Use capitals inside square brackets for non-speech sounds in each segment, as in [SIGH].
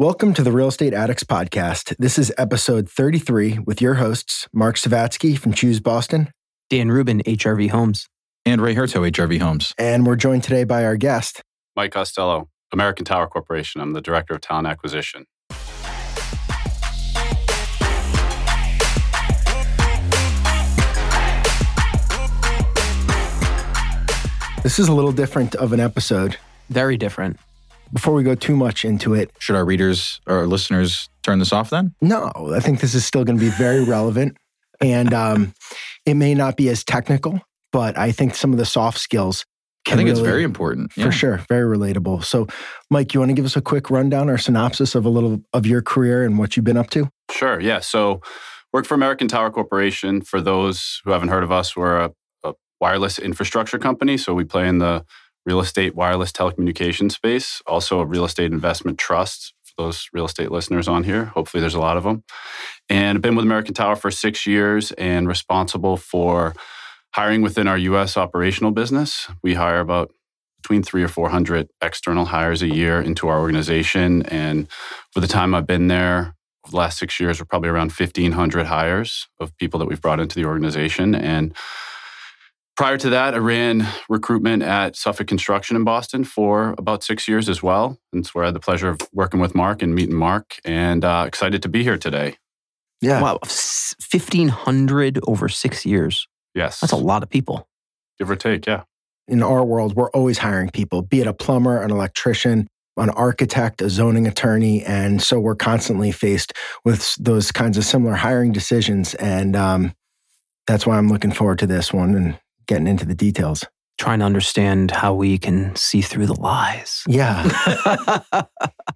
Welcome to the Real Estate Addicts Podcast. This is episode 33 with your hosts, Mark Savatsky from Choose Boston, Dan Rubin, HRV Homes, and Ray Herto, HRV Homes. And we're joined today by our guest, Mike Costello, American Tower Corporation. I'm the Director of Talent Acquisition. This is a little different of an episode. Very different before we go too much into it, should our readers or our listeners turn this off then? No, I think this is still going to be very relevant. And um, it may not be as technical, but I think some of the soft skills. I think really, it's very important. Yeah. For sure. Very relatable. So, Mike, you want to give us a quick rundown or synopsis of a little of your career and what you've been up to? Sure. Yeah. So, work for American Tower Corporation. For those who haven't heard of us, we're a, a wireless infrastructure company. So, we play in the real estate wireless telecommunication space, also a real estate investment trust for those real estate listeners on here. Hopefully, there's a lot of them. And I've been with American Tower for six years and responsible for hiring within our US operational business. We hire about between three or 400 external hires a year into our organization. And for the time I've been there, the last six years, we're probably around 1,500 hires of people that we've brought into the organization. And Prior to that, I ran recruitment at Suffolk Construction in Boston for about six years as well. And it's where I had the pleasure of working with Mark and meeting Mark, and uh, excited to be here today. Yeah. Wow. 1,500 over six years. Yes. That's a lot of people. Give or take, yeah. In our world, we're always hiring people, be it a plumber, an electrician, an architect, a zoning attorney. And so we're constantly faced with those kinds of similar hiring decisions. And um, that's why I'm looking forward to this one. And getting into the details. Trying to understand how we can see through the lies. Yeah. [LAUGHS]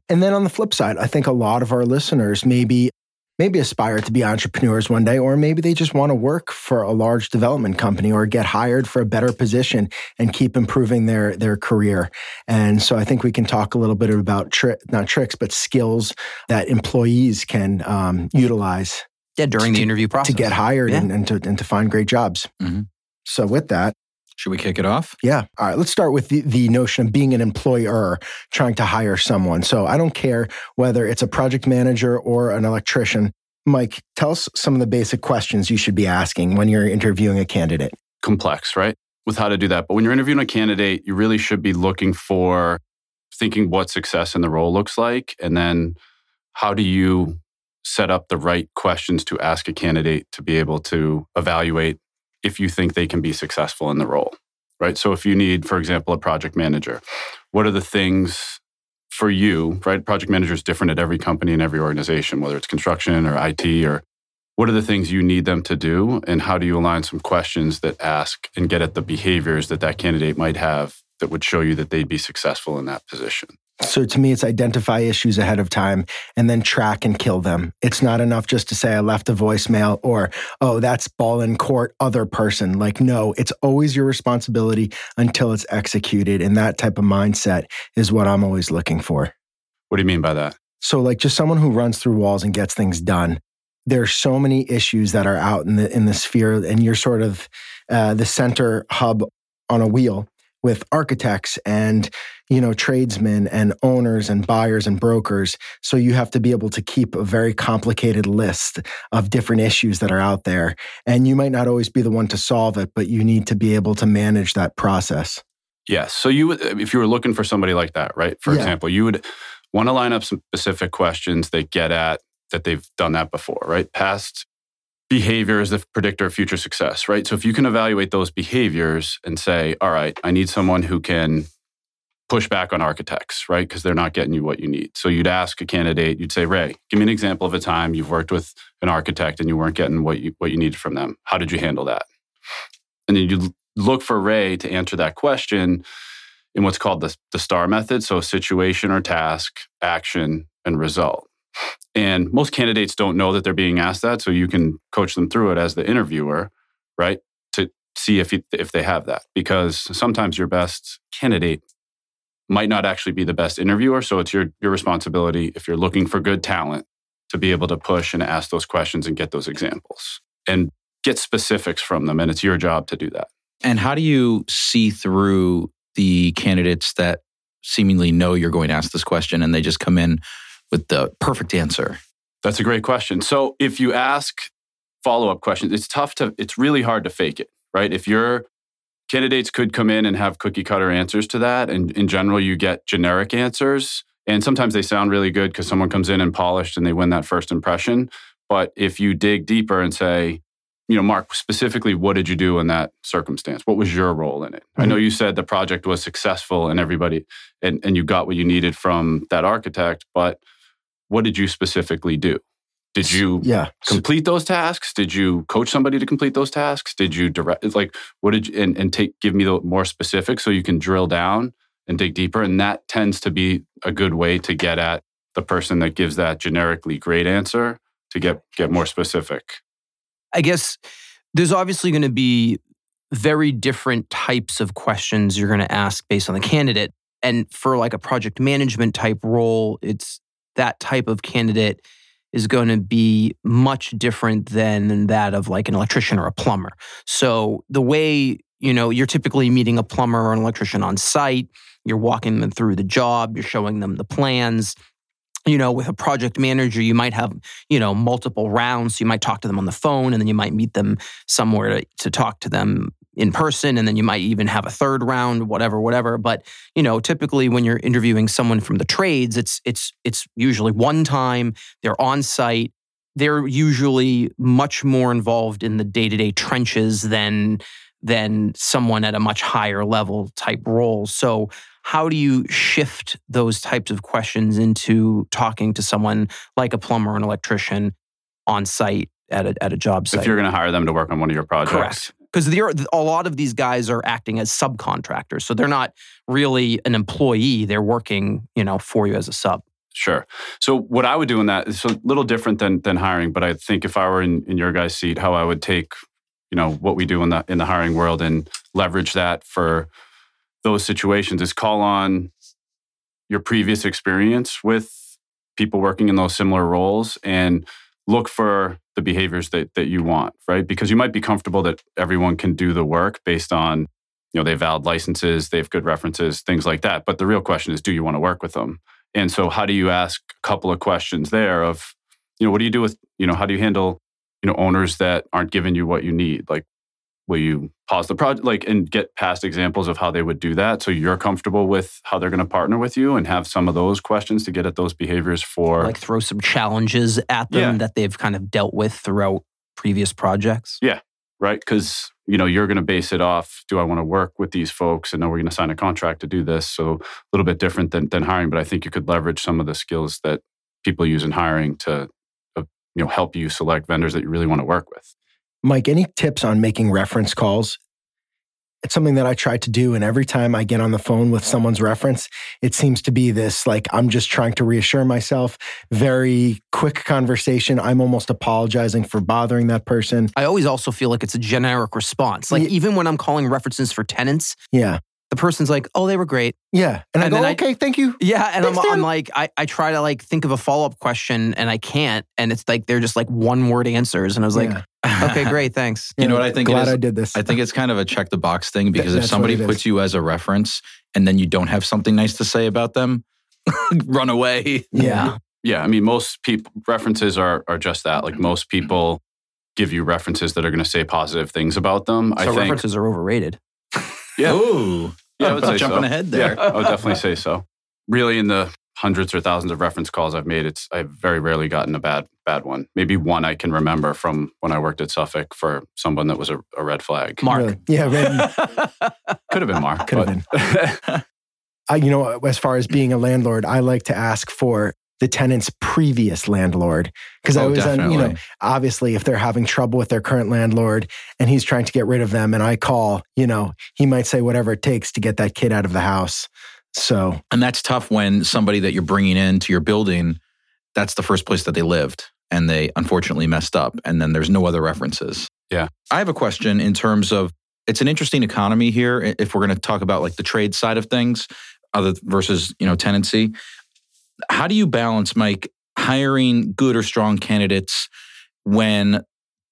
and then on the flip side, I think a lot of our listeners maybe maybe aspire to be entrepreneurs one day, or maybe they just want to work for a large development company or get hired for a better position and keep improving their their career. And so I think we can talk a little bit about tri- not tricks, but skills that employees can um, utilize. Yeah, during to, the interview process to get hired yeah. and, and, to and to find great jobs. Mm-hmm. So, with that, should we kick it off? Yeah. All right. Let's start with the, the notion of being an employer trying to hire someone. So I don't care whether it's a project manager or an electrician. Mike, tell us some of the basic questions you should be asking when you're interviewing a candidate. Complex, right? With how to do that. But when you're interviewing a candidate, you really should be looking for thinking what success in the role looks like. And then how do you set up the right questions to ask a candidate to be able to evaluate if you think they can be successful in the role, right? So if you need, for example, a project manager, what are the things for you, right? Project manager is different at every company and every organization, whether it's construction or IT or what are the things you need them to do and how do you align some questions that ask and get at the behaviors that that candidate might have that would show you that they'd be successful in that position so to me, it's identify issues ahead of time and then track and kill them. It's not enough just to say I left a voicemail or, oh, that's ball in court, other person. Like, no, it's always your responsibility until it's executed. And that type of mindset is what I'm always looking for. What do you mean by that? So, like, just someone who runs through walls and gets things done. There's so many issues that are out in the in the sphere, and you're sort of uh, the center hub on a wheel with architects and you know tradesmen and owners and buyers and brokers. So you have to be able to keep a very complicated list of different issues that are out there. And you might not always be the one to solve it but you need to be able to manage that process. Yes so you if you were looking for somebody like that right? For yeah. example you would want to line up some specific questions that get at that they've done that before right? Past behavior is the predictor of future success, right? So if you can evaluate those behaviors and say, all right, I need someone who can push back on architects, right? Because they're not getting you what you need. So you'd ask a candidate, you'd say, Ray, give me an example of a time you've worked with an architect and you weren't getting what you what you needed from them. How did you handle that? And then you look for Ray to answer that question in what's called the, the STAR method. So situation or task, action, and result. And most candidates don't know that they're being asked that. So you can coach them through it as the interviewer, right? To see if, if they have that. Because sometimes your best candidate might not actually be the best interviewer. So it's your, your responsibility, if you're looking for good talent, to be able to push and ask those questions and get those examples and get specifics from them. And it's your job to do that. And how do you see through the candidates that seemingly know you're going to ask this question and they just come in with the perfect answer? That's a great question. So if you ask follow up questions, it's tough to, it's really hard to fake it, right? If your candidates could come in and have cookie cutter answers to that, and in general, you get generic answers. And sometimes they sound really good because someone comes in and polished and they win that first impression. But if you dig deeper and say, you know, Mark, specifically, what did you do in that circumstance? What was your role in it? Mm-hmm. I know mm-hmm. you said the project was successful and everybody, and, and you got what you needed from that architect, but what did you specifically do? Did you yeah. complete those tasks? Did you coach somebody to complete those tasks? Did you direct like what did you and, and take give me the more specific so you can drill down and dig deeper? And that tends to be a good way to get at the person that gives that generically great answer to get get more specific. I guess there's obviously going to be very different types of questions you're going to ask based on the candidate. And for like a project management type role, it's that type of candidate is going to be much different than that of like an electrician or a plumber. So the way, you know, you're typically meeting a plumber or an electrician on site, you're walking them through the job, you're showing them the plans, you know, with a project manager, you might have, you know, multiple rounds. You might talk to them on the phone and then you might meet them somewhere to, to talk to them in person. And then you might even have a third round, whatever, whatever. But, you know, typically when you're interviewing someone from the trades, it's it's it's usually one time, they're on site. They're usually much more involved in the day-to-day trenches than than someone at a much higher level type role. So how do you shift those types of questions into talking to someone like a plumber or an electrician on site at a, at a job site? If you're going to hire them to work on one of your projects. Correct. Because there are a lot of these guys are acting as subcontractors, so they're not really an employee. They're working, you know, for you as a sub. Sure. So what I would do in that is a little different than than hiring, but I think if I were in, in your guys' seat, how I would take, you know, what we do in the in the hiring world and leverage that for those situations is call on your previous experience with people working in those similar roles and look for the behaviors that, that you want, right? Because you might be comfortable that everyone can do the work based on, you know, they have valid licenses, they have good references, things like that. But the real question is, do you want to work with them? And so how do you ask a couple of questions there of, you know, what do you do with, you know, how do you handle, you know, owners that aren't giving you what you need? Like will you pause the project like and get past examples of how they would do that? So you're comfortable with how they're going to partner with you and have some of those questions to get at those behaviors for like throw some challenges at them yeah. that they've kind of dealt with throughout previous projects? Yeah right? Because you know you're going to base it off do i want to work with these folks and know we're going to sign a contract to do this? So a little bit different than, than hiring but i think you could leverage some of the skills that people use in hiring to uh, you know help you select vendors that you really want to work with Mike, any tips on making reference calls? It's something that I try to do. And every time I get on the phone with someone's reference, it seems to be this like, I'm just trying to reassure myself, very quick conversation. I'm almost apologizing for bothering that person. I always also feel like it's a generic response. Like, yeah. even when I'm calling references for tenants, yeah the person's like, "Oh, they were great." Yeah, and, and I go, "Okay, I, thank you." Yeah, and Thanks, I'm, I'm, like, I, I try to like think of a follow up question, and I can't, and it's like they're just like one word answers, and I was like, yeah. "Okay, [LAUGHS] great, thanks." you know what I think? Glad I did this. I think it's kind of a check the box thing because if somebody puts you as a reference and then you don't have something nice to say about them, [LAUGHS] run away. Yeah, yeah. I mean, most people references are are just that. Like most people give you references that are going to say positive things about them. So I think references are overrated. [LAUGHS] Yeah. Ooh. Yeah, I would say jumping so. ahead there. Yeah, I would definitely say so. Really, in the hundreds or thousands of reference calls I've made, it's I've very rarely gotten a bad bad one. Maybe one I can remember from when I worked at Suffolk for someone that was a, a red flag. Mark, really? yeah, [LAUGHS] could have been Mark. Could have been. [LAUGHS] I, you know, as far as being a landlord, I like to ask for the tenant's previous landlord because oh, I was on, you know, obviously if they're having trouble with their current landlord and he's trying to get rid of them and I call, you know, he might say whatever it takes to get that kid out of the house. So, and that's tough when somebody that you're bringing into your building, that's the first place that they lived and they unfortunately messed up and then there's no other references. Yeah. I have a question in terms of it's an interesting economy here if we're going to talk about like the trade side of things other versus, you know, tenancy how do you balance, Mike, hiring good or strong candidates when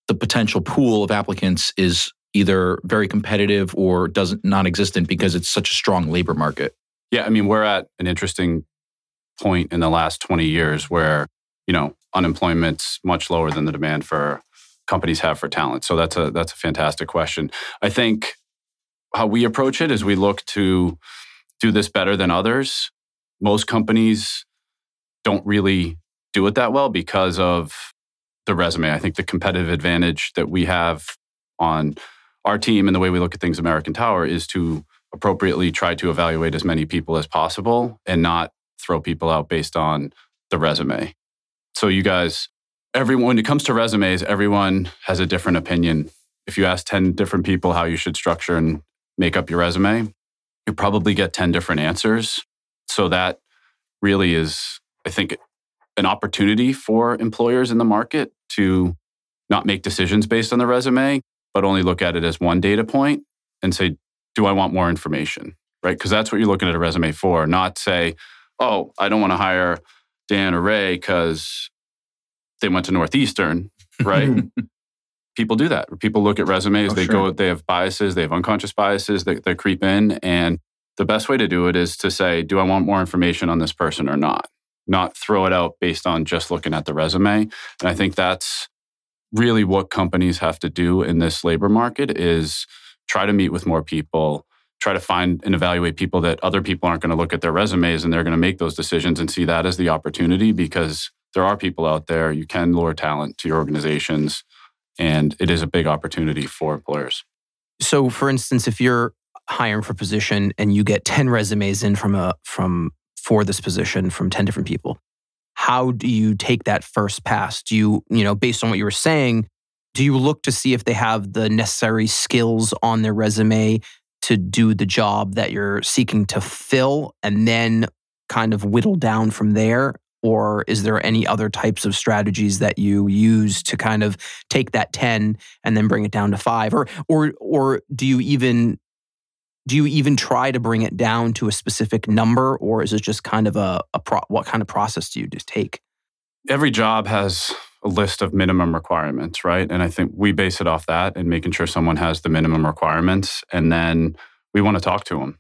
the potential pool of applicants is either very competitive or doesn't non-existent because it's such a strong labor market? Yeah, I mean, we're at an interesting point in the last 20 years where, you know, unemployment's much lower than the demand for companies have for talent. So that's a that's a fantastic question. I think how we approach it is we look to do this better than others. Most companies don't really do it that well because of the resume. I think the competitive advantage that we have on our team and the way we look at things American Tower is to appropriately try to evaluate as many people as possible and not throw people out based on the resume. So you guys everyone when it comes to resumes, everyone has a different opinion. If you ask 10 different people how you should structure and make up your resume, you probably get 10 different answers. So that really is, I think, an opportunity for employers in the market to not make decisions based on the resume, but only look at it as one data point and say, do I want more information? Right? Because that's what you're looking at a resume for, not say, oh, I don't want to hire Dan or Ray because they went to Northeastern, [LAUGHS] right? people do that. People look at resumes, oh, they sure. go, they have biases, they have unconscious biases that, that creep in. And the best way to do it is to say, do I want more information on this person or not? Not throw it out based on just looking at the resume. And I think that's really what companies have to do in this labor market is try to meet with more people, try to find and evaluate people that other people aren't going to look at their resumes and they're going to make those decisions and see that as the opportunity because there are people out there. You can lure talent to your organizations, and it is a big opportunity for employers. So, for instance, if you're hiring for a position and you get 10 resumes in from a from for this position from 10 different people, how do you take that first pass? Do you, you know, based on what you were saying, do you look to see if they have the necessary skills on their resume to do the job that you're seeking to fill and then kind of whittle down from there? Or is there any other types of strategies that you use to kind of take that 10 and then bring it down to five? Or or or do you even do you even try to bring it down to a specific number or is it just kind of a, a pro, what kind of process do you just take? Every job has a list of minimum requirements, right? And I think we base it off that and making sure someone has the minimum requirements. And then we want to talk to them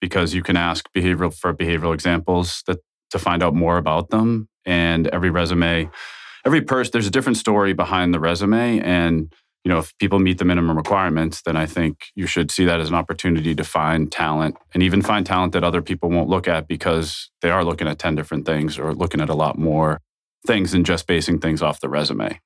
because you can ask behavioral for behavioral examples that to find out more about them. And every resume, every person, there's a different story behind the resume. And, you know, if people meet the minimum requirements, then I think you should see that as an opportunity to find talent and even find talent that other people won't look at because they are looking at 10 different things or looking at a lot more things than just basing things off the resume.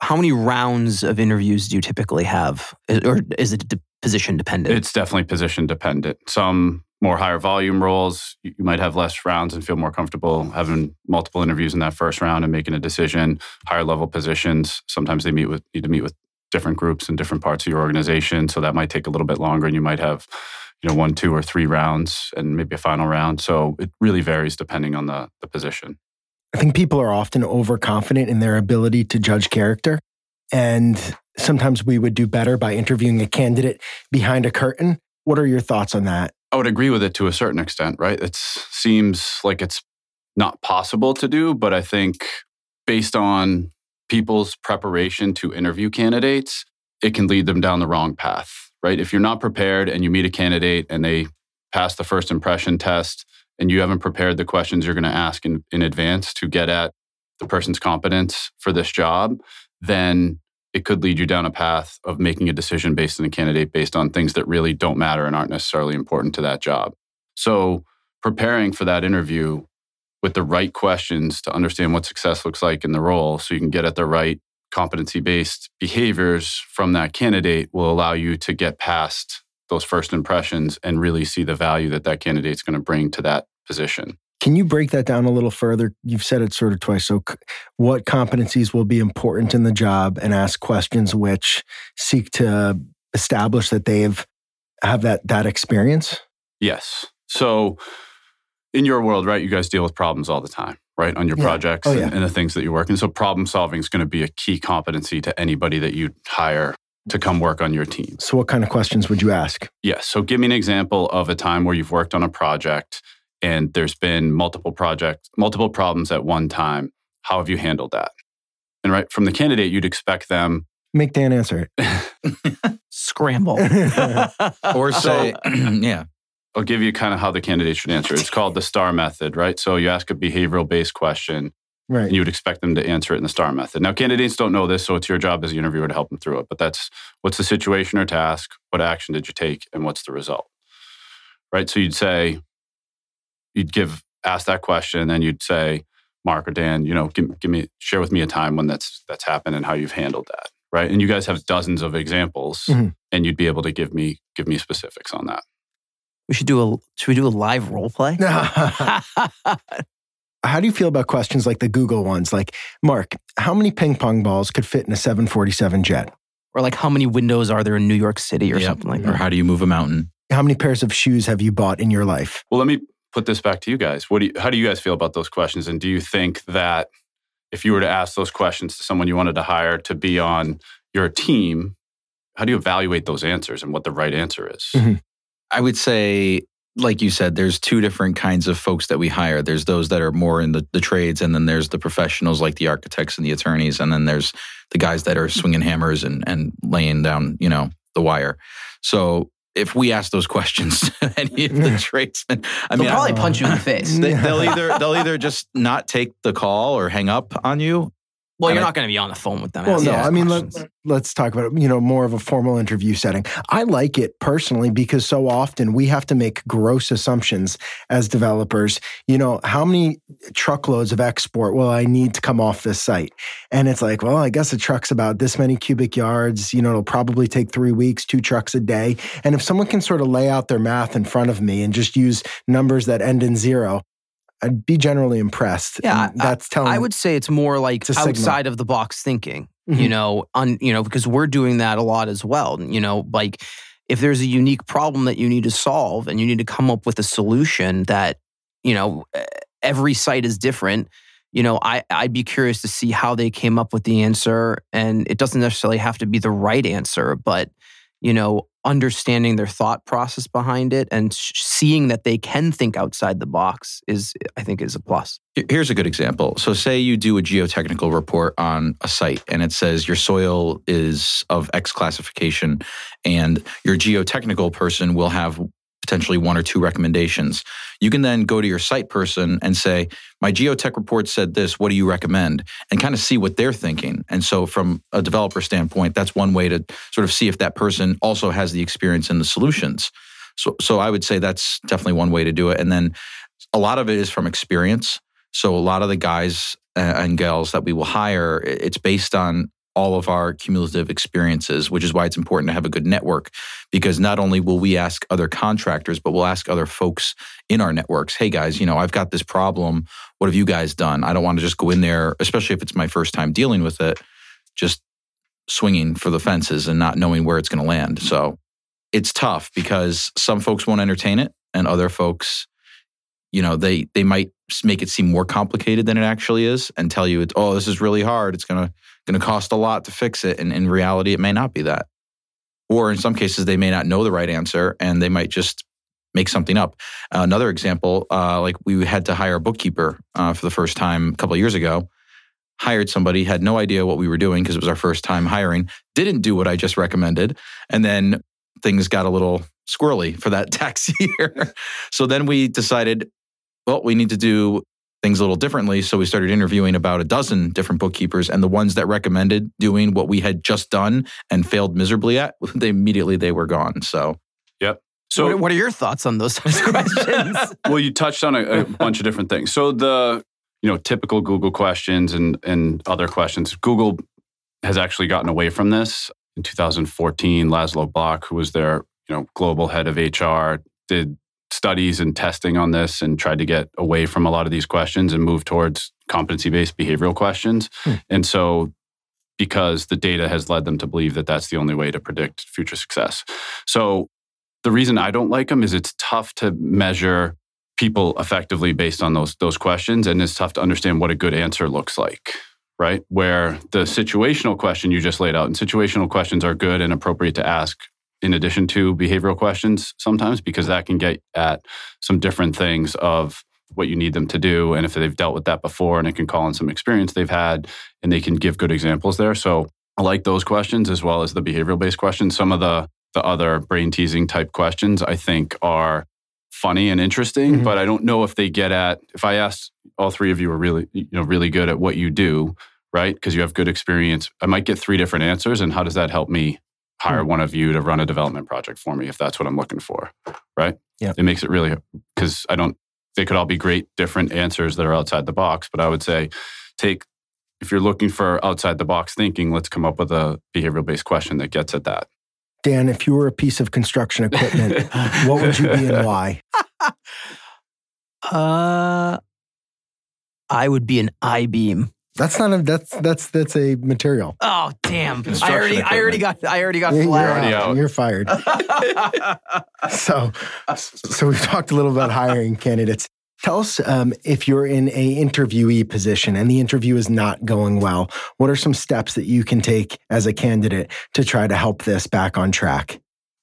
How many rounds of interviews do you typically have? Or is it position dependent? It's definitely position dependent. Some more higher volume roles, you might have less rounds and feel more comfortable having multiple interviews in that first round and making a decision. Higher level positions, sometimes they meet with need to meet with different groups in different parts of your organization, so that might take a little bit longer, and you might have you know one, two, or three rounds, and maybe a final round. So it really varies depending on the the position. I think people are often overconfident in their ability to judge character, and sometimes we would do better by interviewing a candidate behind a curtain. What are your thoughts on that? I would agree with it to a certain extent, right? It seems like it's not possible to do, but I think based on people's preparation to interview candidates, it can lead them down the wrong path, right? If you're not prepared and you meet a candidate and they pass the first impression test and you haven't prepared the questions you're going to ask in, in advance to get at the person's competence for this job, then it could lead you down a path of making a decision based on a candidate based on things that really don't matter and aren't necessarily important to that job. So, preparing for that interview with the right questions to understand what success looks like in the role so you can get at the right competency based behaviors from that candidate will allow you to get past those first impressions and really see the value that that candidate's going to bring to that position. Can you break that down a little further? You've said it sort of twice. So, what competencies will be important in the job and ask questions which seek to establish that they've have that that experience? Yes. So, in your world, right, you guys deal with problems all the time, right, on your yeah. projects oh, yeah. and, and the things that you're working. So, problem solving is going to be a key competency to anybody that you hire to come work on your team. So, what kind of questions would you ask? Yes. So, give me an example of a time where you've worked on a project and there's been multiple projects, multiple problems at one time. How have you handled that? And right from the candidate, you'd expect them make Dan answer it. [LAUGHS] Scramble. [LAUGHS] or say, [CLEARS THROAT] yeah. I'll give you kind of how the candidate should answer. It's called the STAR method, right? So you ask a behavioral based question Right. and you would expect them to answer it in the STAR method. Now, candidates don't know this, so it's your job as the interviewer to help them through it. But that's what's the situation or task? What action did you take? And what's the result? Right. So you'd say, you'd give, ask that question, and then you'd say, Mark or Dan, you know, give, give me, share with me a time when that's that's happened and how you've handled that. Right. And you guys have dozens of examples, Mhm. and you'd be able to give me give me specifics on that. We should do a should we do a live role play? [LAUGHS] [LAUGHS] How do you feel about questions like the Google ones? Like, Mark, how many ping pong balls could fit in a 747 jet? or like how many windows are there in New York City or Yep. something like that? Or how do you move a mountain? How many pairs of shoes have you bought in your life? Well, let me put this back to you guys. What do you, how do you guys feel about those questions? And do you think that if you were to ask those questions to someone you wanted to hire to be on your team, how do you evaluate those answers and what the right answer is? Mhm. I would say, like you said, there's two different kinds of folks that we hire. There's those that are more in the, the trades, and then there's the professionals like the architects and the attorneys, and then there's the guys that are swinging hammers and, and laying down, you know, the wire. So if we ask those questions [LAUGHS] to any of the tradesmen, I They'll mean, probably I- punch you in the face. [LAUGHS] they, they'll either they'll either just not take the call or hang up on you. Well, you're I- not going to be on the phone with them. Well, no, I mean, let, let's talk about it, you know, more of a formal interview setting. I like it personally because so often we have to make gross assumptions as developers. You know, how many truckloads of export will I need to come off this site? And it's like, well, I guess a truck's about this many cubic yards. You know, it'll probably take three weeks, two trucks a day. And if someone can sort of lay out their math in front of me and just use numbers that end in zero, I'd be generally impressed. Yeah, And that's telling. I would say it's more like It's outside of the box thinking. You Mhm. know, on you know because we're doing that a lot as well. You know, like if there's a unique problem that you need to solve and you need to come up with a solution that you know every site is different. You know, I I'd be curious to see how they came up with the answer, and it doesn't necessarily have to be the right answer, but you know, understanding their thought process behind it and seeing that they can think outside the box is, I think, is a plus. Here's a good example. So, say you do a geotechnical report on a site and it says your soil is of X classification, and your geotechnical person will have potentially one or two recommendations. You can then go to your site person and say, My geotech report said this. What do you recommend? And kind of see what they're thinking. And so, from a developer standpoint, that's one way to sort of see if that person also has the experience in the solutions. So, so I would say that's definitely one way to do it. And then a lot of it is from experience. So a lot of the guys uh, and gals that we will hire, it's based on all of our cumulative experiences, which is why it's important to have a good network because not only will we ask other contractors, but we'll ask other folks in our networks, hey guys, you know, I've got this problem. What have you guys done? I don't want to just go in there, especially if it's my first time dealing with it, just swinging for the fences and not knowing where it's going to land. So it's tough because some folks won't entertain it and other folks you know they they might make it seem more complicated than it actually is and tell you it's oh this is really hard it's gonna gonna cost a lot to fix it and in reality it may not be that. Or in some cases they may not know the right answer and they might just make something up. Uh, another example uh, like we had to hire a bookkeeper uh, for the first time a couple years ago. Hired somebody had no idea what we were doing because it was our first time hiring didn't do what i just recommended and then things got a little squirrely for that [LAUGHS] tax year. So then we decided well, we need to do things a little differently. So we started interviewing about a dozen different bookkeepers, and the ones that recommended doing what we had just done and failed miserably at, [LAUGHS] they immediately they were gone. So yep. So, what, what are your thoughts on those types [LAUGHS] of questions? [LAUGHS] well, you touched on a, a bunch of different things. So the you know typical Google questions and and other questions. Google has actually gotten away from this. In 2014, Laszlo Bock, who was their you know global head of HR, did studies and testing on this and tried to get away from a lot of these questions and move towards competency-based behavioral questions. Hmm. And so because the data has led them to believe that that's the only way to predict future success. So the reason I don't like them is it's tough to measure people effectively based on those those questions and it's tough to understand what a good answer looks like right where the situational question you just laid out and situational questions are good and appropriate to ask in addition to behavioral questions sometimes because that can get at some different things of what you need them to do and if they've dealt with that before and it can call on some experience they've had and they can give good examples there so i like those questions as well as the behavioral based questions some of the the other brain teasing type questions i think are funny and interesting, Mhm. but I don't know if they get at if I asked all three of you are really you know really good at what you do, right? Because you have good experience. I might get three different answers and how does that help me hire Hmm. one of you to run a development project for me if that's what I'm looking for, right? Yeah. It makes it really cuz I don't they could all be great different answers that are outside the box, but I would say take if you're looking for outside the box thinking, let's come up with a behavioral based question that gets at that. Dan, if you were a piece of construction equipment, what would you be and why? [LAUGHS] Uh, I would be an I beam. That's not a that's that's that's a material. Oh damn! I Construction already, I already got, I already got You're, you're already out. out. You're fired. [LAUGHS] So, so we've talked a little about hiring candidates. Tell us um, if you're in a interviewee position and the interview is not going well. What are some steps that you can take as a candidate to try to help this back on track?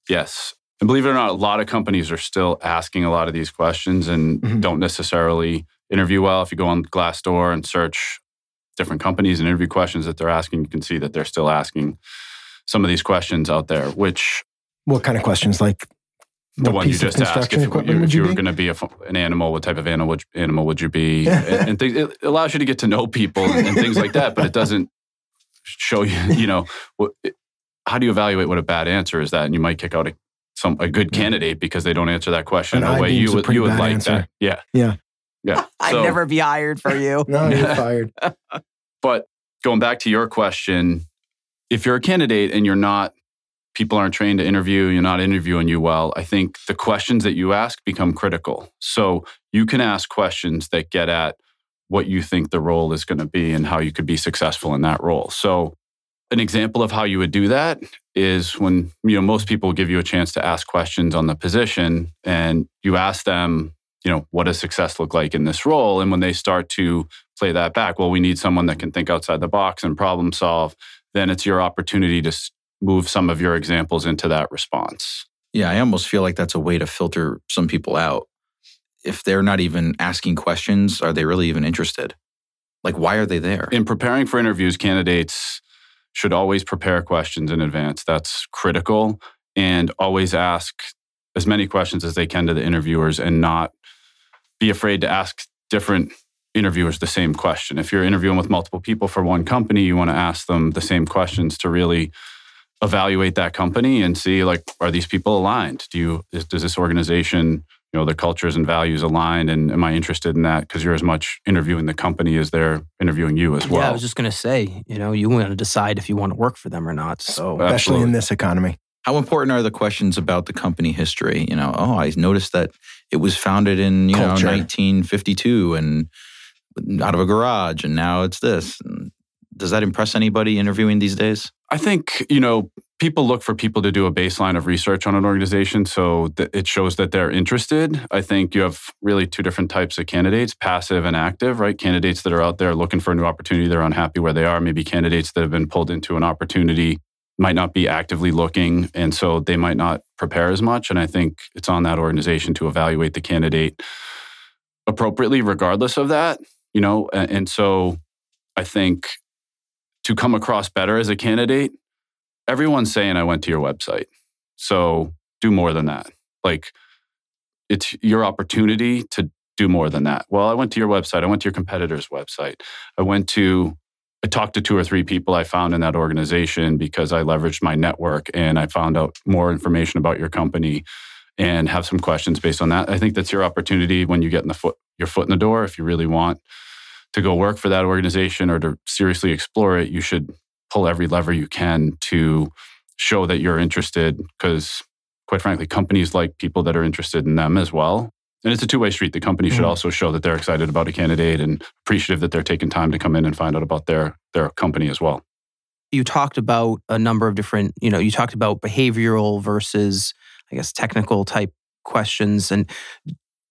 Yes. And believe it or not, a lot of companies are still asking a lot of these questions and Mhm. don't necessarily interview well. If you go on Glassdoor and search different companies and interview questions that they're asking, you can see that they're still asking some of these questions out there, which What kind of questions? Like the one you just asked, if, you, if you were going to be a, an animal, what type of animal would, animal would you be? and, [LAUGHS] and things, it allows you to get to know people and, and things like that, but it doesn't show you, [LAUGHS] you know, what, it- how do you evaluate what a bad answer is that? And you might kick out a, some a good candidate because they don't answer that question An in a way you would you would like answer. that. Yeah. Yeah. Yeah. [LAUGHS] I'd So- never be hired for you. No, you're [LAUGHS] fired. But going back to your question, if you're a candidate and you're not, people aren't trained to interview, you're not interviewing you well, I think the questions that you ask become critical. So you can ask questions that get at what you think the role is going to be and how you could be successful in that role. So an example of how you would do that is when you know most people give you a chance to ask questions on the position and you ask them you know what does success look like in this role and when they start to play that back well we need someone that can think outside the box and problem solve then it's your opportunity to move some of your examples into that response Yeah, I almost feel like that's a way to filter some people out. If they're not even asking questions, are they really even interested? Like, why are they there? in preparing for interviews candidates should always prepare questions in advance that's critical and always ask as many questions as they can to the interviewers and not be afraid to ask different interviewers the same question if you're interviewing with multiple people for one company you want to ask them the same questions to really evaluate that company and see like are these people aligned do you is, does this organization you know their cultures and values aligned and am i interested in that because you're as much interviewing the company as they're interviewing you as well Yeah, I was just gonna say, you know, you want to decide if you want to work for them or not. So Especially Absolutely. in this economy. How important are the questions about the company history? You know, oh, I noticed that it was founded in you Culture. know 1952 and out of a garage, and now it's this. Does that impress anybody interviewing these days? I think, you know, people look for people to do a baseline of research on an organization so that it shows that they're interested. I think you have really two different types of candidates, passive and active, right? Candidates that are out there looking for a new opportunity, they're unhappy where they are. Maybe candidates that have been pulled into an opportunity might not be actively looking and so they might not prepare as much and I think it's on that organization to evaluate the candidate appropriately regardless of that, you know, and, and so I think to come across better as a candidate, everyone's saying I went to your website. So do more than that. Like it's your opportunity to do more than that. Well, I went to your website. I went to your competitor's website. I went to I talked to two or three people I found in that organization because I leveraged my network and I found out more information about your company and have some questions based on that. I think that's your opportunity when you get in the foot your foot in the door if you really want to go work for that organization or to seriously explore it, you should pull every lever you can to show that you're interested because quite frankly companies like people that are interested in them as well and it's a two-way street the company should Mhm. also show that they're excited about a candidate and appreciative that they're taking time to come in and find out about their their company as well you talked about a number of different, you know, you talked about behavioral versus, I guess, technical type questions. And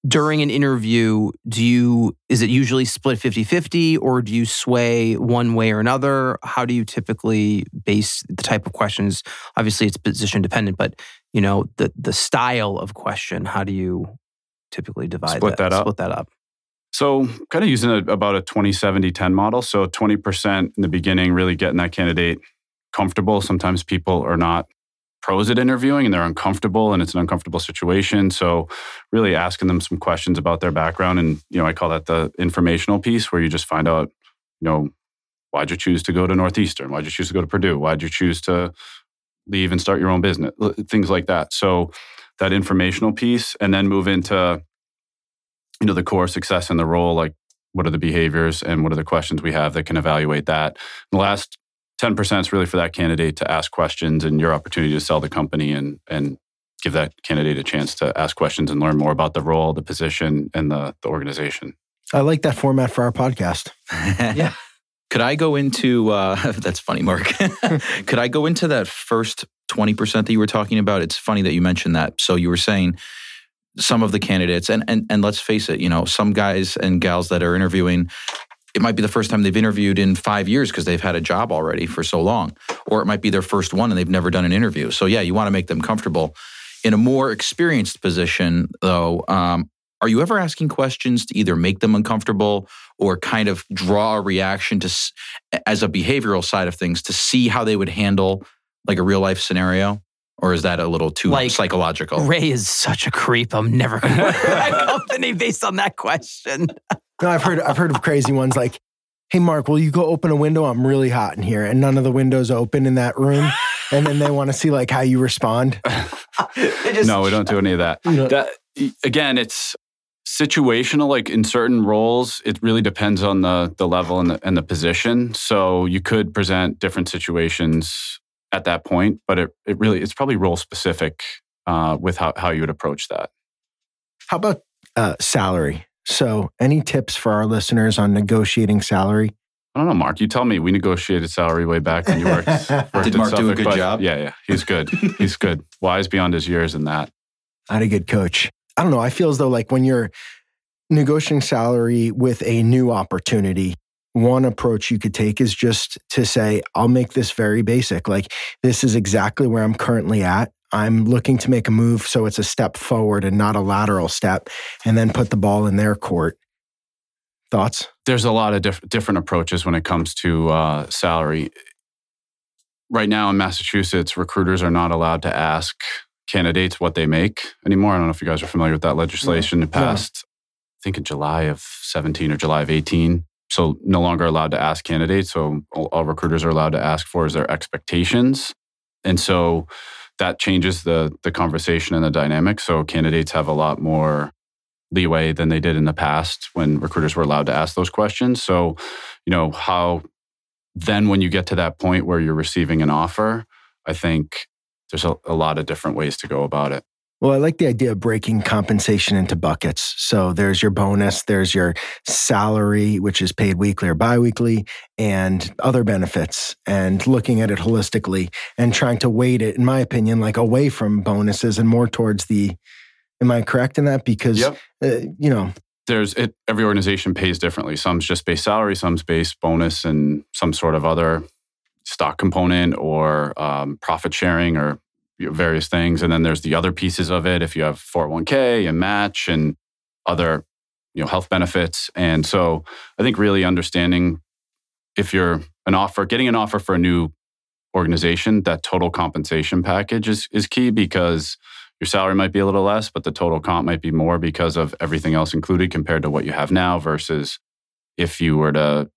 during an interview, do you, is it usually split 50 50 or do you sway one way or another? How do you typically base the type of questions? Obviously, it's position dependent, but, you know, the, the style of question, how do you typically divide Split that up? Split that up. So, kind of using a, about a 20 70 10 model. So, 20% in the beginning, really getting that candidate comfortable. Sometimes people are not pros at interviewing and they're uncomfortable and it's an uncomfortable situation. So really asking them some questions about their background and you know I call that the informational piece where you just find out you know why'd you choose to go to Northeastern? Why'd you choose to go to Purdue? Why'd you choose to leave and start your own business? Things like that. So that informational piece and then move into you know the core success in the role like what are the behaviors and what are the questions we have that can evaluate that. the last 10% is really for that candidate to ask questions and your opportunity to sell the company and and give that candidate a chance to ask questions and learn more about the role, the position, and the, the organization. I like that format for our podcast. [LAUGHS] yeah. Could I go into uh, [LAUGHS] that's funny, Mark. [LAUGHS] Could I go into that first 20% that you were talking about? It's funny that you mentioned that. So you were saying some of the candidates, and and and let's face it, you know, some guys and gals that are interviewing, it might be the first time they've interviewed in five years because they've had a job already for so long, or it might be their first one and they've never done an interview. So yeah, you want to make them comfortable. In a more experienced position, though, um, are you ever asking questions to either make them uncomfortable or kind of draw a reaction to, as a behavioral side of things, to see how they would handle like a real life scenario? Or is that a little too like, psychological? Ray is such a creep. I'm never going to work for that [LAUGHS] company based on that question. [LAUGHS] no, I've heard I've heard of crazy ones like, "Hey, Mark, will you go open a window? I'm really hot in here," and none of the windows open in that room. and then they want to see like how you respond. [LAUGHS] just, no, we don't do any of that. You know, that again, it's situational. Like in certain roles, it really depends on the the level and the and the position. So you could present different situations at that point, but it, it really it's probably role specific uh, with how, how you would approach that. How about uh, salary? So, any tips for our listeners on negotiating salary? I don't know, Mark. You tell me. We negotiated salary way back when you worked. [LAUGHS] worked Did Mark Suffolk, do a good job? Yeah, yeah. He's good. he's good. [LAUGHS] Wise beyond his years in that. I had a good coach. I don't know. I feel as though like when you're negotiating salary with a new opportunity, one approach you could take is just to say, I'll make this very basic. Like, this is exactly where I'm currently at. I'm looking to make a move so it's a step forward and not a lateral step, and then put the ball in their court. Thoughts? There's a lot of diff- different approaches when it comes to uh, salary. Right now in Massachusetts, recruiters are not allowed to ask candidates what they make anymore. I don't know if you guys are familiar with that legislation. It passed, yeah. I think, in July of 17 or July of 18 so no longer allowed to ask candidates. So all, recruiters are allowed to ask for is their expectations, and so that changes the the conversation and the dynamic. So candidates have a lot more leeway than they did in the past when recruiters were allowed to ask those questions. So you know how then when you get to that point where you're receiving an offer, I think there's a, a lot of different ways to go about it. Well, I like the idea of breaking compensation into buckets. So there's your bonus, there's your salary, which is paid weekly or biweekly, and other benefits, and looking at it holistically and trying to weight it, in my opinion, like away from bonuses and more towards the. Am I correct in that? Because, yep. uh, you know, there's it, every organization pays differently. Some's just base salary, some's base bonus, and some sort of other stock component or um, profit sharing or various things. And then there's the other pieces of it. If you have 401k and match and other, you know, health benefits. And so I think really understanding if you're an offer, getting an offer for a new organization, that total compensation package is, is key because your salary might be a little less, but the total comp might be more because of everything else included compared to what you have now versus if you were to,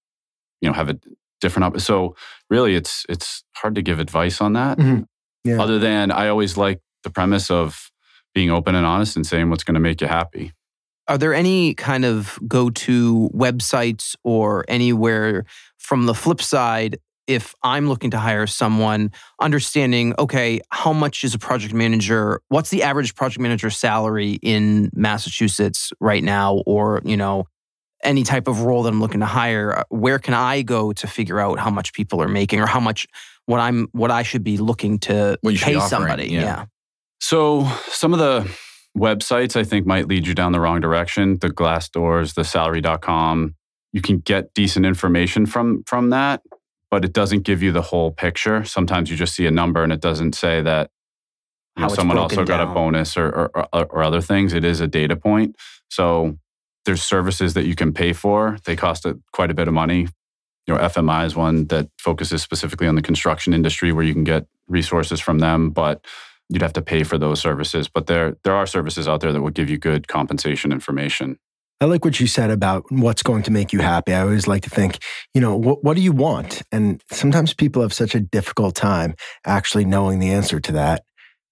you know, have a different op- so really it's it's hard to give advice on that. Mm-hmm. Yeah. Other than I always like the premise of being open and honest and saying what's going to make you happy. Are there any kind of go to websites or anywhere from the flip side? If I'm looking to hire someone, understanding, okay, how much is a project manager? What's the average project manager salary in Massachusetts right now? Or, you know, any type of role that I'm looking to hire, uh, where can I go to figure out how much people are making or how much what I'm what I should be looking to pay somebody. Yeah. yeah. So some of the websites I think might lead you down the wrong direction. The Glassdoors, the salary.com. You can get decent information from from that, but it doesn't give you the whole picture. Sometimes you just see a number and it doesn't say that you know, someone also got down. a bonus or, or, or, or other things. It is a data point. So there's services that you can pay for. They cost a, quite a bit of money you know, FMI is one that focuses specifically on the construction industry where you can get resources from them, but you'd have to pay for those services. But there there are services out there that will give you good compensation information. I like what you said about what's going to make you happy. I always like to think, you know, what, what do you want? And sometimes people have such a difficult time actually knowing the answer to that.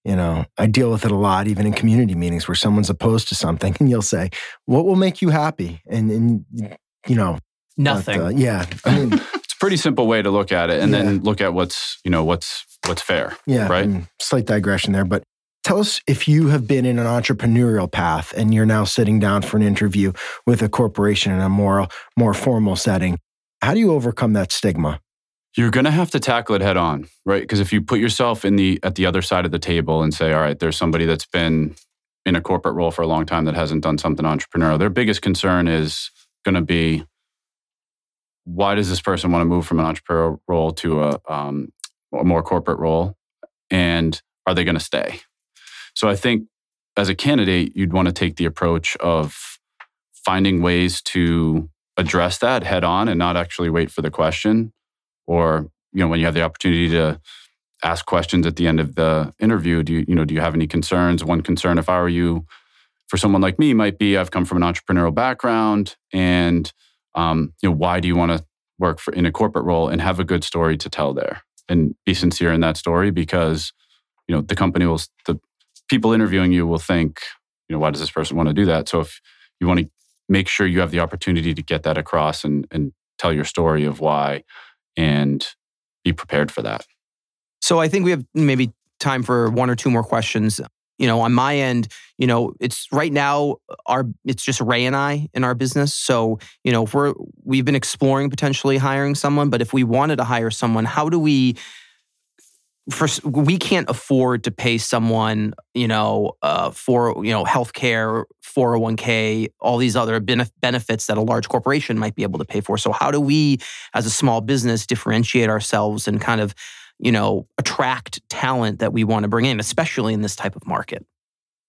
You know, I deal with it a lot, even in community meetings where someone's opposed to something and you'll say, what will make you happy? And, and you know, nothing. But, uh, yeah. I mean, [LAUGHS] it's a pretty simple way to look at it and yeah. then look at what's, you know, what's, what's fair. Yeah. Right. Slight digression there, but Tell us if you have been in an entrepreneurial path and you're now sitting down for an interview with a corporation in a more, more formal setting. How do you overcome that stigma? You're going to have to tackle it head on, right? Because if you put yourself in the at the other side of the table and say, "All right, there's somebody that's been in a corporate role for a long time that hasn't done something entrepreneurial," their biggest concern is going to be, "Why does this person want to move from an entrepreneurial role to a, um, a more corporate role?" And are they going to stay? So I think as a candidate, you'd want to take the approach of finding ways to address that head on and not actually wait for the question or you know when you have the opportunity to ask questions at the end of the interview do you you know do you have any concerns one concern if i were you for someone like me might be i've come from an entrepreneurial background and um, you know why do you want to work for in a corporate role and have a good story to tell there and be sincere in that story because you know the company will the people interviewing you will think, you know, why does this person want to do that? So if you want to make sure you have the opportunity to get that across and, and tell your story of why and be prepared for that. So I think we have maybe time for one or two more questions. You know, on my end, you know, it's right now our it's just Ray and I in our business. So, you know, if we're we've been exploring potentially hiring someone, but if we wanted to hire someone, how do we for we can't afford to pay someone, you know, uh, for you know healthcare, 401k all these other benefits that a large corporation might be able to pay for. So how do we, as a small business, differentiate ourselves and kind of, you know, attract talent that we want to bring in, especially in this type of market?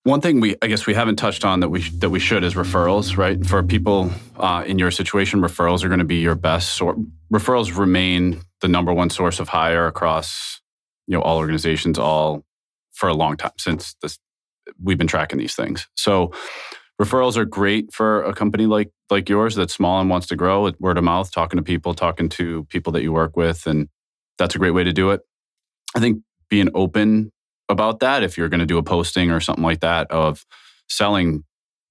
One thing we, I guess, we haven't touched on that we that we should is referrals, right? For people uh, in your situation, referrals are going to be your best. source. referrals remain the number one source of hire across you know all organizations all for a long time since this we've been tracking these things. So referrals are great for a company like like yours that's small and wants to grow. Word of mouth, talking to people, talking to people that you work with, and that's a great way to do it. I think being open about that, if you're going to do a posting or something like that, of selling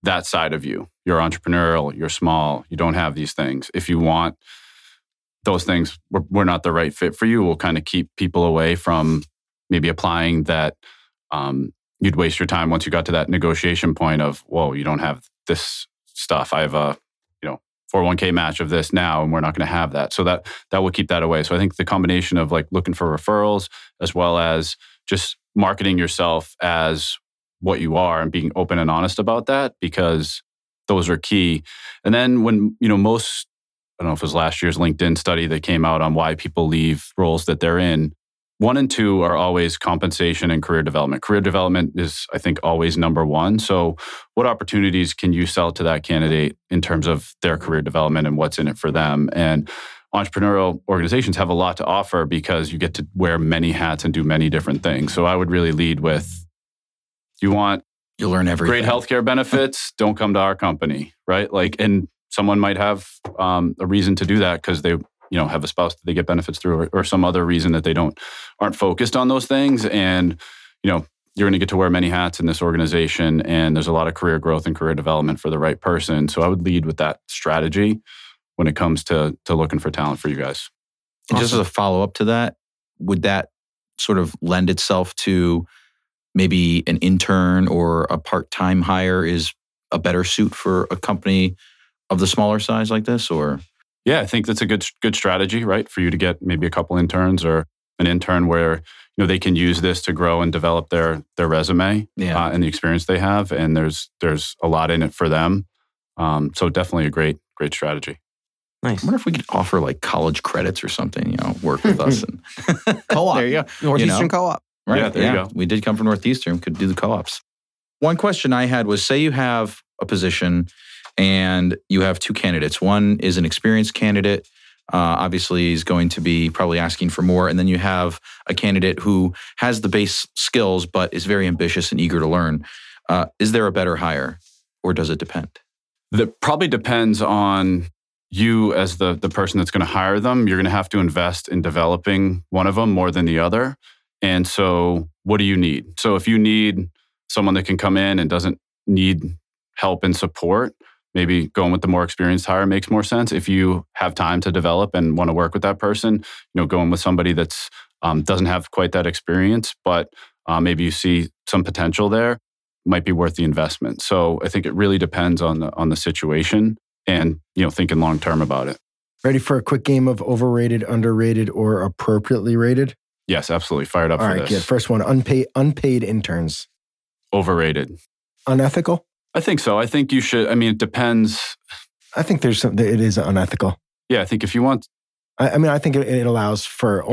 that side of you. You're entrepreneurial, you're small, you don't have these things. If you want those things were, were not the right fit for you We'll kind of keep people away from maybe applying that um, you'd waste your time once you got to that negotiation point of whoa you don't have this stuff i have a 401k match of this now and we're not going to have that so that that will keep that away so i think the combination of like looking for referrals as well as just marketing yourself as what you are and being open and honest about that because those are key and then when you know most I don't know if it was last year's LinkedIn study that came out on why people leave roles that they're in. One and two are always compensation and career development. Career development is, I think, always number one. So, what opportunities can you sell to that candidate in terms of their career development and what's in it for them? And entrepreneurial organizations have a lot to offer because you get to wear many hats and do many different things. So, I would really lead with you want you learn everything. Great healthcare benefits. [LAUGHS] don't come to our company, right? Like, and someone might have um, a reason to do that because they you know have a spouse that they get benefits through or, or some other reason that they don't aren't focused on those things. And you know you're going to get to wear many hats in this organization and there's a lot of career growth and career development for the right person. So i would lead with that strategy when it comes to to looking for talent for you guys. Awesome. just as a follow-up to that would that sort of lend itself to maybe an intern or a part-time hire is a better suit for a company of the smaller size like this or yeah i think that's a good good strategy right for you to get maybe a couple interns or an intern where you know they can use this to grow and develop their their resume yeah. uh, and the experience they have and there's there's a lot in it for them um, so definitely a great great strategy Nice. I wonder if we could offer like college credits or something, you know, work with us and [LAUGHS] co-op. there you go. Northeastern you know? co-op. Right. Yeah, there yeah. you go. We did come from Northeastern, could do the co-ops. One question I had was say you have a position and you have two candidates. One is an experienced candidate Uh, obviously, is going to be probably asking for more. And then you have a candidate who has the base skills, but is very ambitious and eager to learn. Uh, is there a better hire, or does it depend? That probably depends on you as the the person that's going to hire them. You're going to have to invest in developing one of them more than the other. And so, what do you need? So, if you need someone that can come in and doesn't need help and support, maybe going with the more experienced hire makes more sense. If you have time to develop and want to work with that person, you know, going with somebody that's um, doesn't have quite that experience, but uh, maybe you see some potential there, might be worth the investment. So I think it really depends on the on the situation and you know thinking long term about it. Ready for a quick game of overrated, underrated, or appropriately rated? Yes, absolutely. Fired up All for right, this. good. First one: unpaid unpaid interns. Overrated. Unethical. I think so. I think you should. I mean, it depends. I think there's some. It is unethical. Yeah, I think if you want, I, I mean, I think it, it allows for.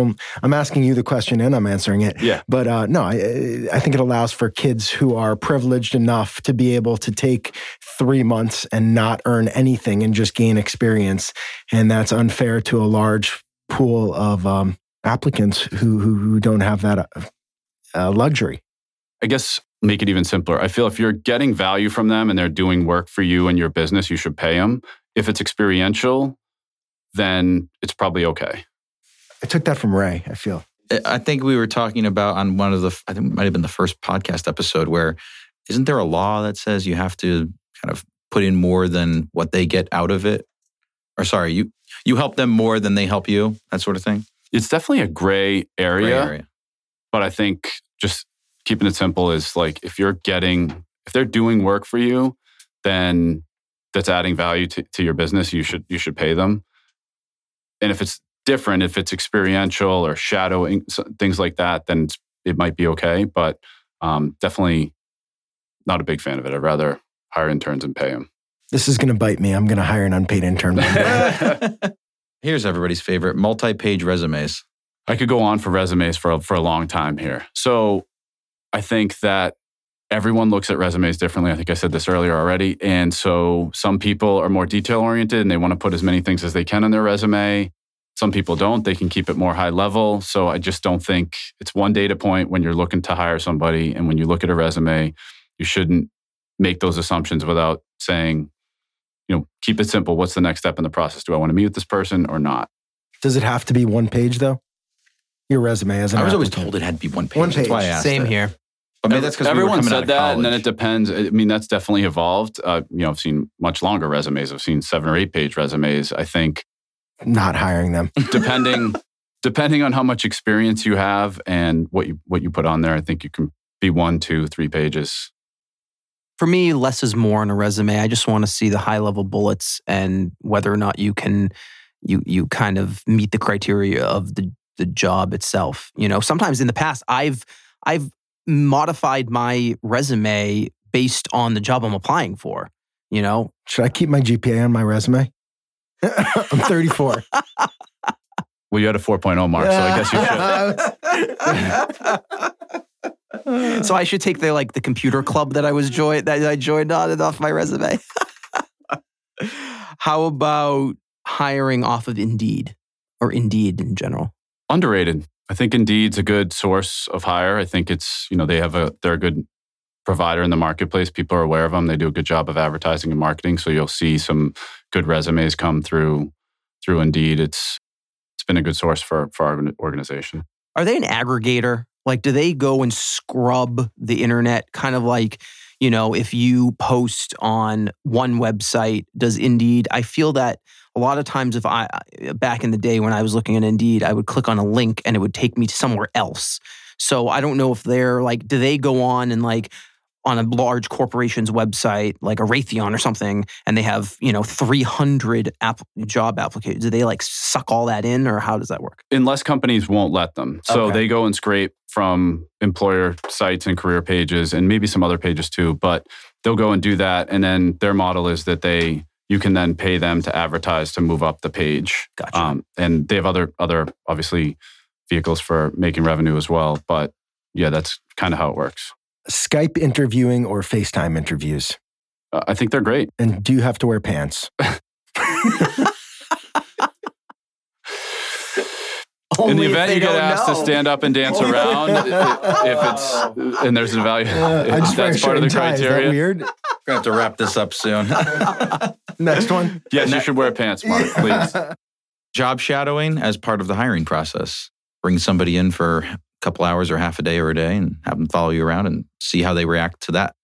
I'm asking you the question and I'm answering it. yeah, But uh, no, I, I think it allows for kids who are privileged enough to be able to take three months and not earn anything and just gain experience, and that's unfair to a large pool of um, applicants who, who who don't have that uh, uh, luxury. I guess make it even simpler. I feel if you're getting value from them and they're doing work for you and your business, you should pay them. If it's experiential, then it's probably okay. I took that from Ray. I feel. I think we were talking about on one of the, I think it might have been the first podcast episode where isn't there a law that says you have to kind of put in more than what they get out of it? Or sorry, you you help them more than they help you, that sort of thing. It's definitely a gray area, Gray area. but I think just keeping it simple is like if you're getting, if they're doing work for you, then that's adding value to, to your business. You should you should pay them. And if it's different, if it's experiential or shadowing things like that, then it's, it might be okay. But um, definitely not a big fan of it. I'd rather hire interns and pay them. This is going to bite me. I'm going to hire an unpaid intern. [LAUGHS] [LAUGHS] Here's everybody's favorite multi-page resumes. I could go on for resumes for for a long time here. So I think that everyone looks at resumes differently. I think I said this earlier already. And so some people are more detail oriented and they want to put as many things as they can on their resume. Some people don't. They can keep it more high level. So I just don't think it's one data point when you're looking to hire somebody. And when you look at a resume, you shouldn't make those assumptions without saying, you know, keep it simple. What's the next step in the process? Do I want to meet with this person or not? Does it have to be one page though? Your resume as an I was always told it had to be one page. One That's why I page. asked Same it. here. But maybe that's because everyone said that, college. and then it depends. I mean, that's definitely evolved. Uh, you know, I've seen much longer resumes. I've seen seven or eight page resumes. I think not hiring them. [LAUGHS] depending depending on how much experience you have and what you what you put on there, I think you can be one, two, three pages. For me, less is more on a resume. I just want to see the high level bullets and whether or not you can you you kind of meet the criteria of the the job itself. You know, sometimes in the past I've I've modified my resume based on the job I'm applying for. You know, Should I keep my GPA on my resume? [LAUGHS] I'm 34. [LAUGHS] Well, you had a 4.0 mark, so I guess you should. [LAUGHS] so I should take the like the computer club that I was joined that I joined on and off my resume. How about hiring off of Indeed or Indeed in general? Underrated. I think Indeed's a good source of hire. I think it's you know they have a they're a good provider in the marketplace. People are aware of them. They do a good job of advertising and marketing. So you'll see some good resumes come through through Indeed. It's it's been a good source for for our organization. Are they an aggregator? Like, do they go and scrub the internet? Kind of like, you know, if you post on one website, does Indeed? I feel that a lot of times, if I, uh, back in the day when I was looking at Indeed, I would click on a link and it would take me to somewhere else. So I don't know if they're like, do they go on and like, on a large corporation's website, like a Raytheon or something, and they have, you know, 300 app- job applications. Do they like suck all that in or how does that work? Unless companies won't let them. So Okay. they go and scrape from employer sites and career pages and maybe some other pages too, but they'll go and do that and then their model is that they you can then pay them to advertise to move up the page. Gotcha. Um, and they have other other obviously vehicles for making revenue as well, but yeah, that's kind of how it works. Skype interviewing or FaceTime interviews? Uh, I think they're great. And do you have to wear pants? [LAUGHS] in the event you get don't asked to stand up and dance [LAUGHS] around, if it's and there's an evaluation, Uh, I just wear a that's shirt part of the and tie. Is that criteria. weird? Gonna have to wrap this up soon. [LAUGHS] Next one. Yes, you should wear pants, Mark, please. Job shadowing as part of the hiring process. Bring somebody in for a couple hours or half a day or a day and have them follow you around and see how they react to that.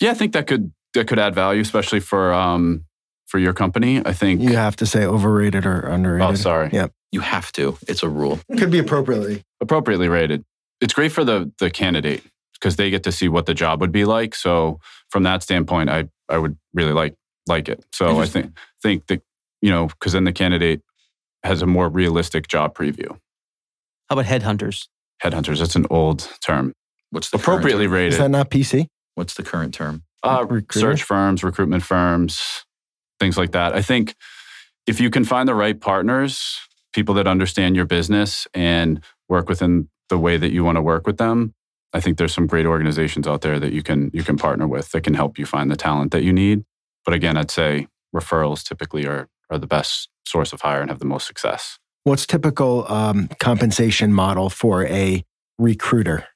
Yeah, I think that could that could add value, especially for um for your company. I think. You have to say overrated or underrated. oh, sorry. Yep. You have to. It's a rule. Could be appropriately. appropriately rated. It's great for the the candidate because they get to see what the job would be like. So from that standpoint, I I would really like like it. So I think think that you know because then the candidate has a more realistic job preview. How about headhunters? Headhunters, that's an old term. What's the Appropriately Current term? Is that not PC? What's the current term? Uh, search firms, recruitment firms, things like that. I think if you can find the right partners, people that understand your business and work within the way that you want to work with them, I think there's some great organizations out there that you can you can partner with that can help you find the talent that you need. But again, I'd say referrals typically are are the best source of hire and have the most success. What's typical um, compensation model for a recruiter?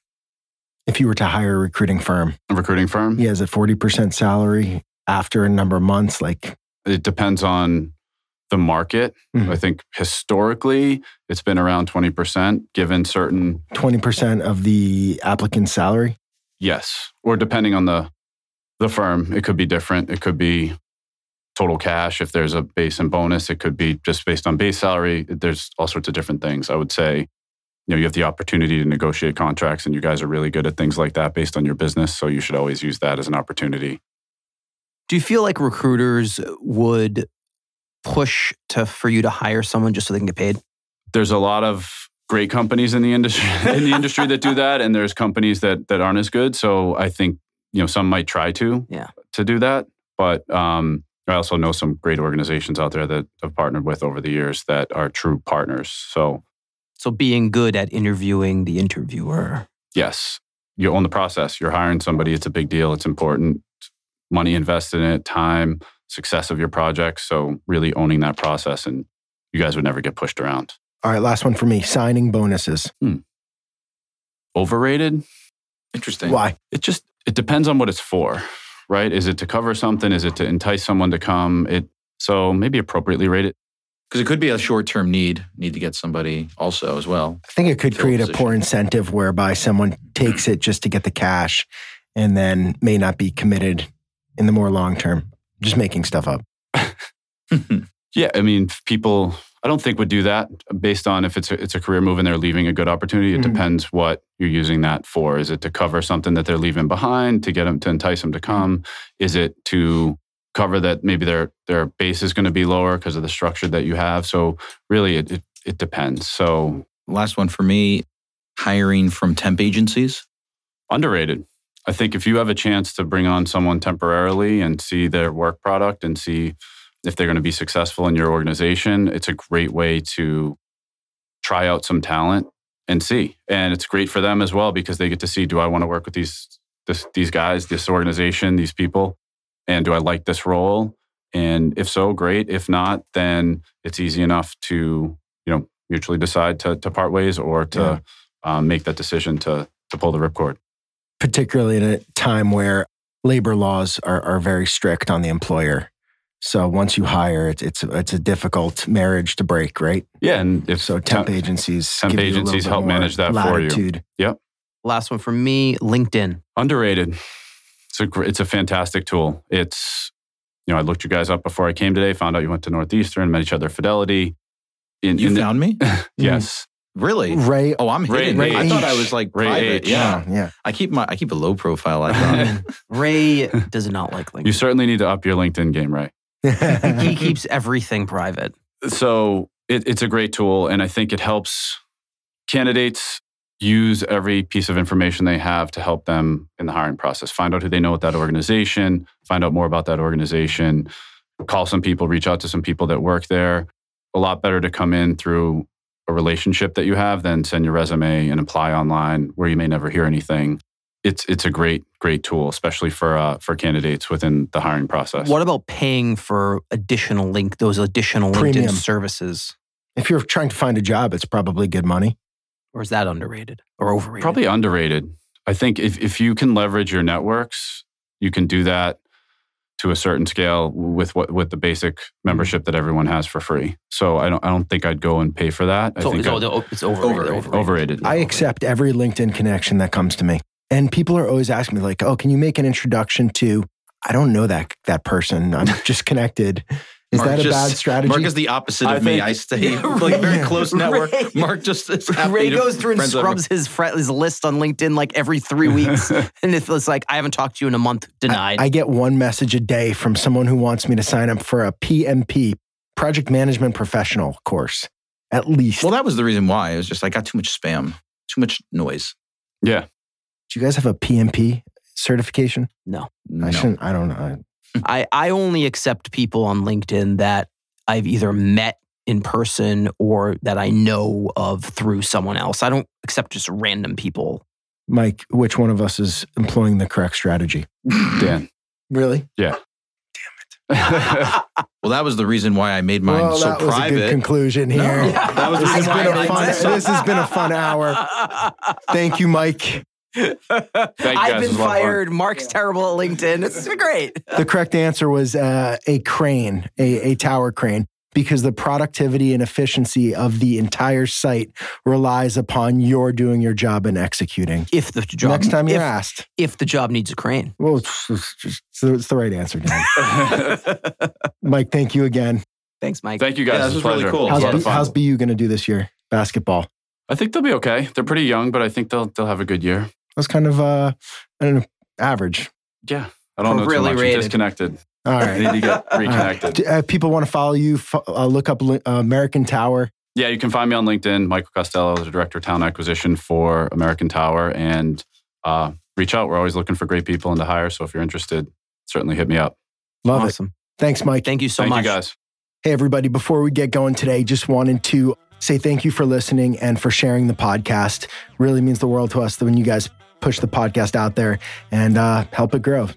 If you were to hire a recruiting firm, A recruiting firm, yeah, is it 40% salary after a number of months? Like, it depends on the market. Mhm. I think historically it's been around 20% given certain 20% of the applicant's salary? Yes, or depending on the the firm, it could be different. It could be total cash if there's a base and bonus. It could be just based on base salary. There's all sorts of different things. I would say, you know, you have the opportunity to negotiate contracts, and you guys are really good at things like that based on your business. So you should always use that as an opportunity. Do you feel like recruiters would push to for you to hire someone just so they can get paid? There's a lot of great companies in the industry in the industry that do [LAUGHS] that, and there's companies that that aren't as good. So I think you know some might try to Yeah. to do that, but um, I also know some great organizations out there that I've partnered with over the years that are true partners. So So being good at interviewing the interviewer. yes, you own the process. You're hiring somebody. It's a big deal. It's important. Money invested in it, time, success of your project. So really owning that process, and you guys would never get pushed around. All right, last one for me signing bonuses. Hmm. Overrated. Interesting. Why? it just it depends on what it's for right is it to cover something is it to entice someone to come it so maybe appropriately rate it Because it could be a short term need, need to get somebody also as well. I think it could create a position. poor incentive whereby someone takes it just to get the cash and then may not be committed in the more long term. Just making stuff up. [LAUGHS] [LAUGHS] yeah i mean people i don't think would do that based on if it's a, it's a career move and they're leaving a good opportunity it Mhm. depends what you're using that for is it to cover something that they're leaving behind to get them to entice them to come is it to cover that maybe their their base is going to be lower because of the structure that you have so really it, it, it depends so Last one for me hiring from temp agencies. underrated. I think if you have a chance to bring on someone temporarily and see their work product and see if they're going to be successful in your organization, it's a great way to try out some talent and see. And it's great for them as well because they get to see do I want to work with these this, these guys, this organization, these people, and do I like this role? And if so, great. If not, then it's easy enough to you know mutually decide to to part ways or to Yeah. um, make that decision to to pull the ripcord. particularly in a time where labor laws are, are very strict on the employer. So once you hire, it's it's it's a difficult marriage to break, right? Yeah, and if So temp agencies, temp give you a little agencies bit help more manage that for you. Yep. Last one for me, LinkedIn. underrated, it's a it's a fantastic tool. It's you know I looked you guys up before I came today. Found out you went to Northeastern, met each other at Fidelity. In, You in the- found me? [LAUGHS] yes, Really? Ray, Oh, I'm Ray hidden. H. I thought I was like Ray private. H. Yeah. yeah, I keep my I keep a low profile. I thought. [LAUGHS] Ray [LAUGHS] does not like LinkedIn. you certainly need to up your LinkedIn game, right? [LAUGHS] he [LAUGHS] keeps everything private. so it, it's a great tool and i think it helps candidates use every piece of information they have to help them in the hiring process. Find out who they know at that organization find out more about that organization call some people reach out to some people that work there. A lot better to come in through a relationship that you have than send your resume and apply online where you may never hear anything it's it's a great great tool especially for uh, for candidates within the hiring process What about paying for additional link those additional LinkedIn services? If you're trying to find a job, it's probably good money. Or is that underrated or overrated? Probably underrated. I think if, if you can leverage your networks, you can do that to a certain scale with what with the basic membership that everyone has for free. So I don't I don't think I'd go and pay for that. I So think it's, I'd- o- it's overrated. Overrated. overrated. I accept every LinkedIn connection that comes to me. And people are always asking me, like, oh, can you make an introduction to, I don't know that that person. I'm [LAUGHS] just connected. Is Mark that a just- bad strategy? Mark is the opposite I of me. think- I [LAUGHS] stay Yeah, like very Ray- close network. Ray- Mark just is happy Ray to goes through and friends everyone. scrubs his, fri- his list on LinkedIn like every three [LAUGHS] weeks. and it's like, I haven't talked to you in a month, denied. I get one message a day from someone who wants me to sign up for a PMP, project management professional course, at least. Well, that was the reason why. It was just I got too much spam, too much noise. yeah. Do you guys have a PMP certification? no. No. I shouldn't, I don't know. [LAUGHS] I, I only accept people on LinkedIn that I've either met in person or that I know of through someone else. I don't accept just random people. Mike, which one of us is employing the correct strategy? [LAUGHS] Dan. Really? Yeah. Damn it. [LAUGHS] Well, that was the reason why I made mine well, so that was a good private. conclusion here. No, that was the this, has reason why been I a made fun, mine so this has been a fun hour. Thank you, Mike. You I've been It was a lot of fun. fired. Mark's terrible at LinkedIn. It's been great. [LAUGHS] The correct answer was uh, a crane, a, a tower crane, because the productivity and efficiency of the entire site relies upon your doing your job and executing. If the job Next time you're if, asked, if the job needs a crane. well, it's, it's, just- it's the right answer, Dan. [LAUGHS] Mike, thank you again. Thanks, Mike. Thank you guys. Yeah, this was was really cool. How's, a B, how's BU going to do this year? Basketball. I think they'll be okay. They're pretty young, but I think they'll they'll have a good year. That's kind of uh, I don't know, average. Yeah. I don't know too Appropriately much. I'm disconnected. All I need to get [LAUGHS] reconnected. Do- uh, people want to follow you, fo- uh, look up Li- uh, American Tower. Yeah, you can find me on LinkedIn, Michael Costello, the director of talent acquisition for American Tower, and uh, reach out. We're always looking for great people and to hire. So if you're interested, certainly hit me up. Love it. Thanks, Mike. Thank you so Thank much. you guys. Hey, everybody, before we get going today, just wanted to say thank you for listening and for sharing the podcast. Really means the world to us when you guys push the podcast out there and uh, help it grow.